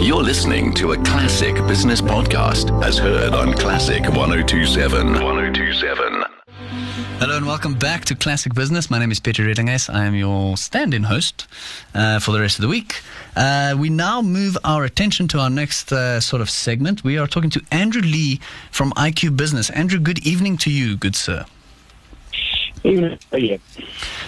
You're listening to a classic business podcast as heard on Classic 1027. 1027. Hello and welcome back to Classic Business. My name is Peter Redinges. I am your stand-in host uh, for the rest of the week. Uh, we now move our attention to our next uh, sort of segment. We are talking to Andrew Lee from IQ Business. Andrew, good evening to you, good sir.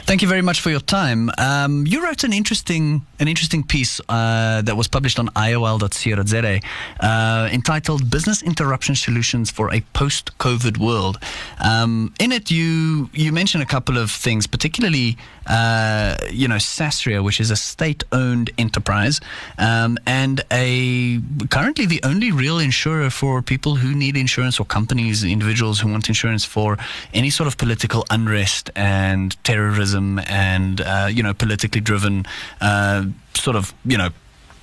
Thank you very much for your time. Um, you wrote an interesting an interesting piece uh, that was published on iol.co.za uh, entitled "Business Interruption Solutions for a Post-COVID World." Um, in it, you you mention a couple of things, particularly uh, you know Sasria, which is a state-owned enterprise um, and a currently the only real insurer for people who need insurance or companies, individuals who want insurance for any sort of political unrest and terrorism and uh, you know politically driven uh, sort of you know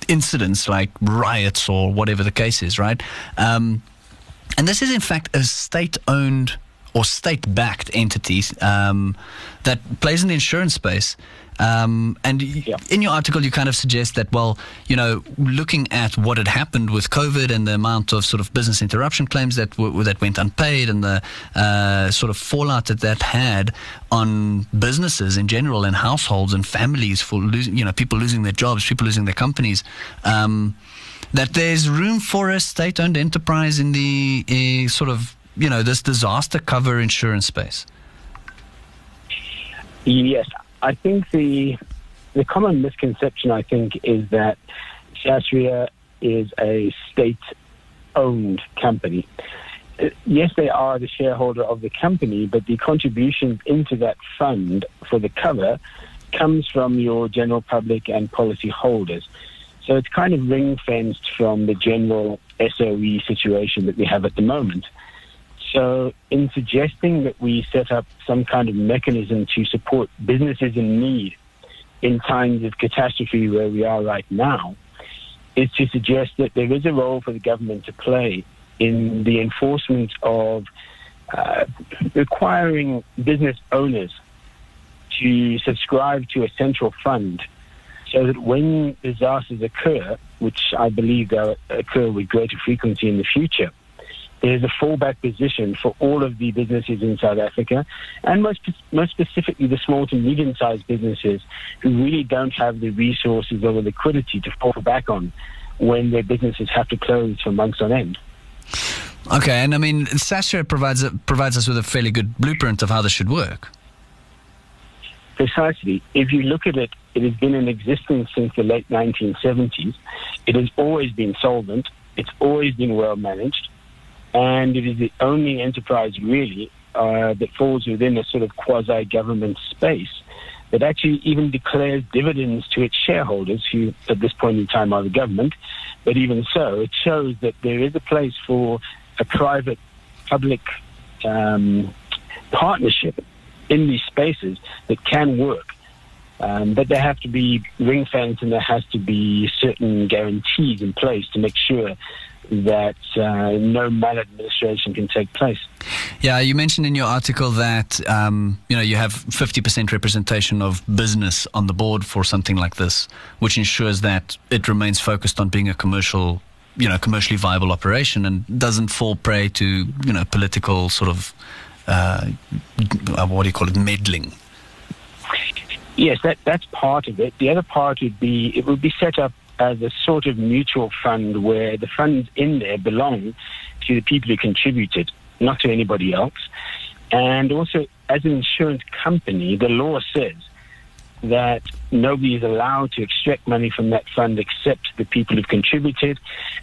incidents like riots or whatever the case is, right? Um, and this is in fact a state-owned or state-backed entities um, that plays in the insurance space. Um, and Yeah. in your article, you kind of suggest that, well, you know, looking at what had happened with COVID and the amount of sort of business interruption claims that w- that went unpaid and the uh, sort of fallout that that had on businesses in general and households and families for losing, you know, people losing their jobs, people losing their companies. Um, that there's room for a state-owned enterprise in the uh, sort of you know this disaster cover insurance space. Yes, I think the the common misconception I think is that Sasria is a state-owned company. Yes, they are the shareholder of the company, but the contributions into that fund for the cover comes from your general public and policy holders. So it's kind of ring fenced from the general SOE situation that we have at the moment. So, in suggesting that we set up some kind of mechanism to support businesses in need in times of catastrophe where we are right now, is to suggest that there is a role for the government to play in the enforcement of uh, requiring business owners to subscribe to a central fund so that when disasters occur, which I believe they'll occur with greater frequency in the future, there's a fallback position for all of the businesses in South Africa, and most most specifically the small to medium-sized businesses who really don't have the resources or the liquidity to fall back on when their businesses have to close for months on end. Okay, and I mean Sasria provides provides us with a fairly good blueprint of how this should work. Precisely. If you look at it, it has been in existence since the late 1970s. It has always been solvent. It's always been well managed. And it is the only enterprise, really, uh, that falls within a sort of quasi government space that actually even declares dividends to its shareholders, who at this point in time are the government. But even so, it shows that there is a place for a private public um, partnership in these spaces that can work. Um, but there have to be ring fence and there has to be certain guarantees in place to make sure that uh, no maladministration can take place. Yeah, you mentioned in your article that um, you know you have 50% representation of business on the board for something like this, which ensures that it remains focused on being a commercial, you know, commercially viable operation and doesn't fall prey to you know political sort of uh, what do you call it, meddling. Yes, that, that's part of it. The other part would be it would be set up as a sort of mutual fund where the funds in there belong to the people who contributed, not to anybody else. And also, as an insurance company, the law says that nobody is allowed to extract money from that fund except the people who've contributed.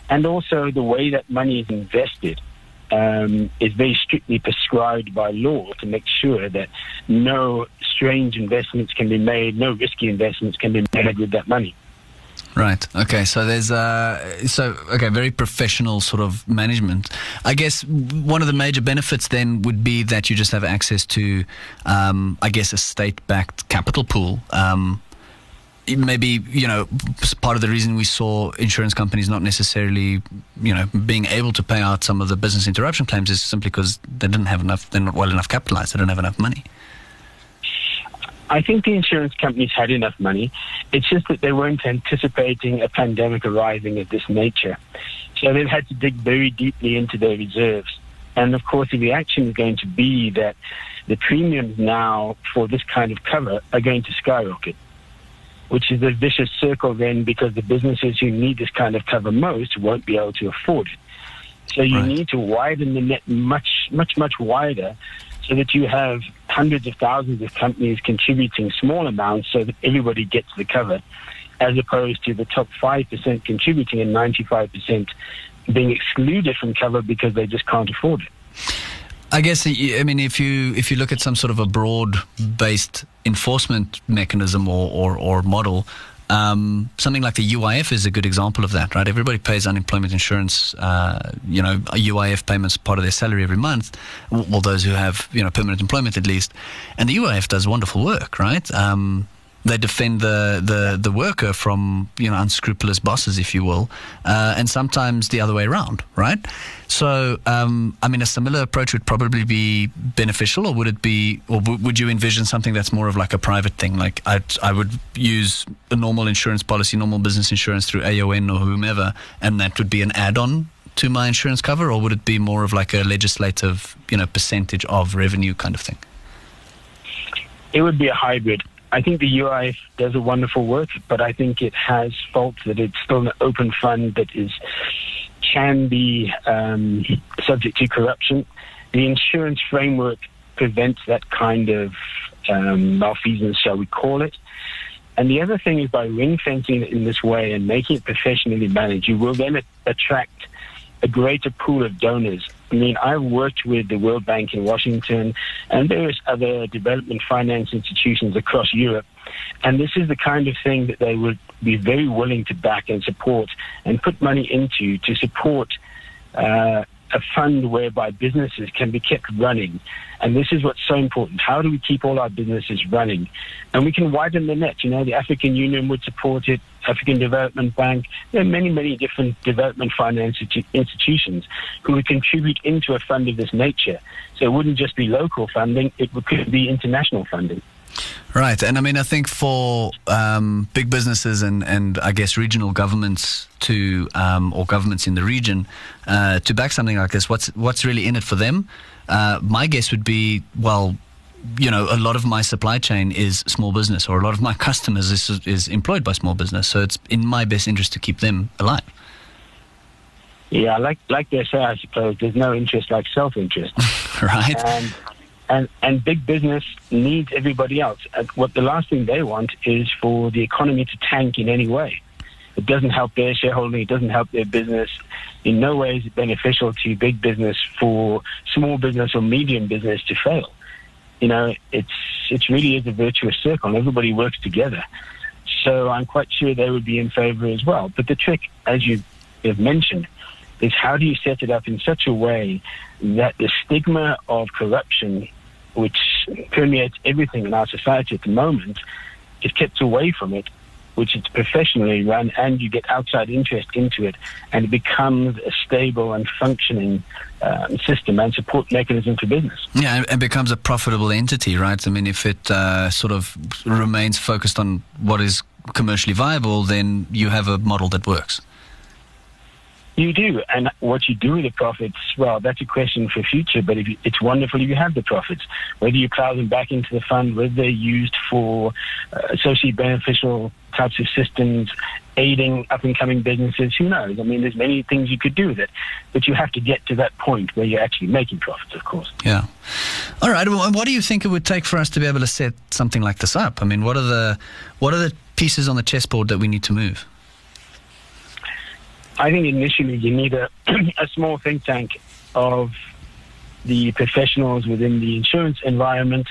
And also, the way that money is invested um, is very strictly prescribed by law to make sure that no strange investments can be made, no risky investments can be made with that money. Right. Okay. So there's uh, so okay, very professional sort of management. I guess one of the major benefits then would be that you just have access to, um, I guess, a state-backed capital pool. Um, maybe you know part of the reason we saw insurance companies not necessarily you know being able to pay out some of the business interruption claims is simply because they didn't have enough they're not well enough capitalized they don't have enough money I think the insurance companies had enough money. It's just that they weren't anticipating a pandemic arriving of this nature. So they've had to dig very deeply into their reserves. And of course, the reaction is going to be that the premiums now for this kind of cover are going to skyrocket, which is a vicious circle then because the businesses who need this kind of cover most won't be able to afford it. So you Right. need to widen the net much, much, much wider so that you have hundreds of thousands of companies contributing small amounts so that everybody gets the cover, as opposed to the top 5% contributing and 95% being excluded from cover because they just can't afford it. I guess uh, I mean if you if you look at some sort of a broad-based enforcement mechanism or or, or model, um, something like the UIF is a good example of that, right? Everybody pays unemployment insurance, uh, you know, UIF payments part of their salary every month, or those who have you know permanent employment at least, and the UIF does wonderful work, right? Um, they defend the, the, the worker from you know unscrupulous bosses, if you will, uh, and sometimes the other way around, right? So, um, I mean, a similar approach would probably be beneficial, or would it be, or w- would you envision something that's more of like a private thing? Like I I would use a normal insurance policy, normal business insurance through AON or whomever, and that would be an add-on to my insurance cover, or would it be more of like a legislative, you know, percentage of revenue kind of thing? It would be a hybrid. I think the UIF does a wonderful work, but I think it has faults that it's still an open fund that is can be um, subject to corruption. The insurance framework prevents that kind of um, malfeasance, shall we call it. And the other thing is by ring fencing it in this way and making it professionally managed, you will then attract a greater pool of donors. I mean, I've worked with the World Bank in Washington and various other development finance institutions across Europe. And this is the kind of thing that they would be very willing to back and support and put money into to support uh, a fund whereby businesses can be kept running. And this is what's so important. How do we keep all our businesses running? And we can widen the net. You know, the African Union would support it, African Development Bank. There are many, many different development finance institutions who would contribute into a fund of this nature. So it wouldn't just be local funding, it could be international funding. Right, and I mean, I think for um, big businesses and, and I guess regional governments to um, or governments in the region uh, to back something like this, what's what's really in it for them? Uh, my guess would be, well, you know, a lot of my supply chain is small business, or a lot of my customers is is employed by small business, so it's in my best interest to keep them alive. Yeah, like like they say, I suppose there's no interest like self-interest. Right? and and and big business needs everybody else. And what the last thing they want is for the economy to tank in any way. It doesn't help their shareholding. It doesn't help their business. In no way is it beneficial to big business for small business or medium business to fail. You know, it's it really is a virtuous circle. and Everybody works together. So I'm quite sure they would be in favour as well. But the trick, as you have mentioned, is how do you set it up in such a way that the stigma of corruption, which permeates everything in our society at the moment, is kept away from it, which is professionally run, and you get outside interest into it, and it becomes a stable and functioning um, system and support mechanism for business. Yeah, it becomes a profitable entity, right? I mean, if it uh, sort of remains focused on what is commercially viable, then you have a model that works. You do, and what you do with the profits, well, that's a question for future. But you, it's wonderful you have the profits, whether you plow them back into the fund, whether they're used for uh, socially beneficial types of systems, aiding up and coming businesses. Who knows? I mean, there's many things you could do with it, but you have to get to that point where you're actually making profits, of course. Yeah. All right. Well, what do you think it would take for us to be able to set something like this up? I mean, what are the what are the pieces on the chessboard that we need to move? I think initially you need a, a small think tank of the professionals within the insurance environment,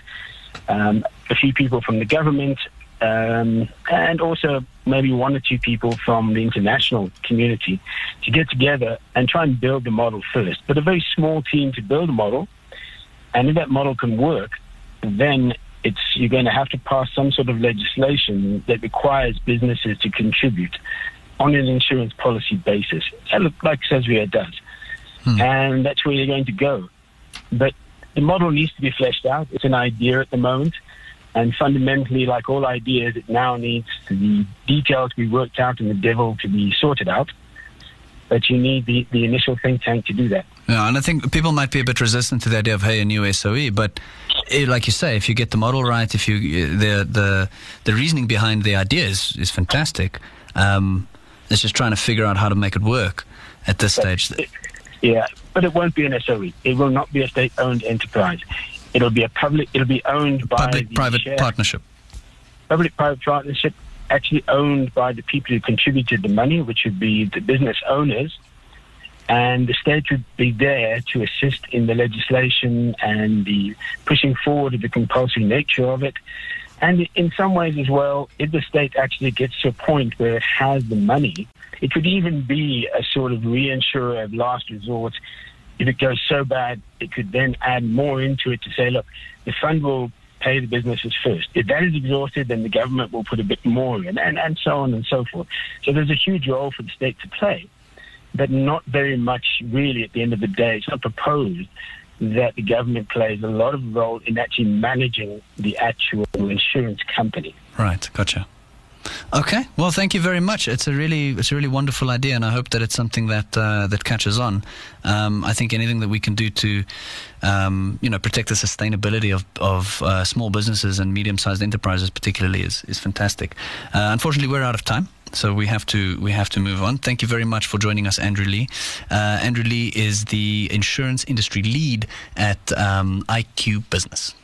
um, a few people from the government, um, and also maybe one or two people from the international community to get together and try and build the model first. But a very small team to build a model, and if that model can work, then it's you're going to have to pass some sort of legislation that requires businesses to contribute on an insurance policy basis, like Sasria does. Hmm. And that's where you're going to go. But the model needs to be fleshed out. It's an idea at the moment. And fundamentally, like all ideas, it now needs the details to be worked out and the devil to be sorted out. But you need the, the initial think tank to do that. Yeah, and I think people might be a bit resistant to the idea of hey, a new SOE, but it, like you say, if you get the model right, if you the the the reasoning behind the idea is, is fantastic. Um, it's just trying to figure out how to make it work at this stage. Yeah, but it won't be an SOE. It will not be a state-owned enterprise. It'll be a public. It'll be owned by public-private partnership. Public-private partnership, actually owned by the people who contributed the money, which would be the business owners, and the state would be there to assist in the legislation and the pushing forward of the compulsory nature of it. And in some ways as well, if the state actually gets to a point where it has the money, it could even be a sort of reinsurer of last resort. If it goes so bad, it could then add more into it to say, look, the fund will pay the businesses first. If that is exhausted, then the government will put a bit more in, and, and so on and so forth. So there's a huge role for the state to play, but not very much really at the end of the day. It's not proposed that the government plays a lot of role in actually managing the actual insurance company. Right, gotcha. Okay, well, thank you very much. It's a really, it's a really wonderful idea, and I hope that it's something that uh, that catches on. Um, I think anything that we can do to, um, you know, protect the sustainability of of uh, small businesses and medium-sized enterprises, particularly, is is fantastic. Uh, unfortunately, we're out of time. So we have to we have to move on. Thank you very much for joining us, Andrew Lee. Uh, Andrew Lee is the insurance industry lead at um, IQ Business.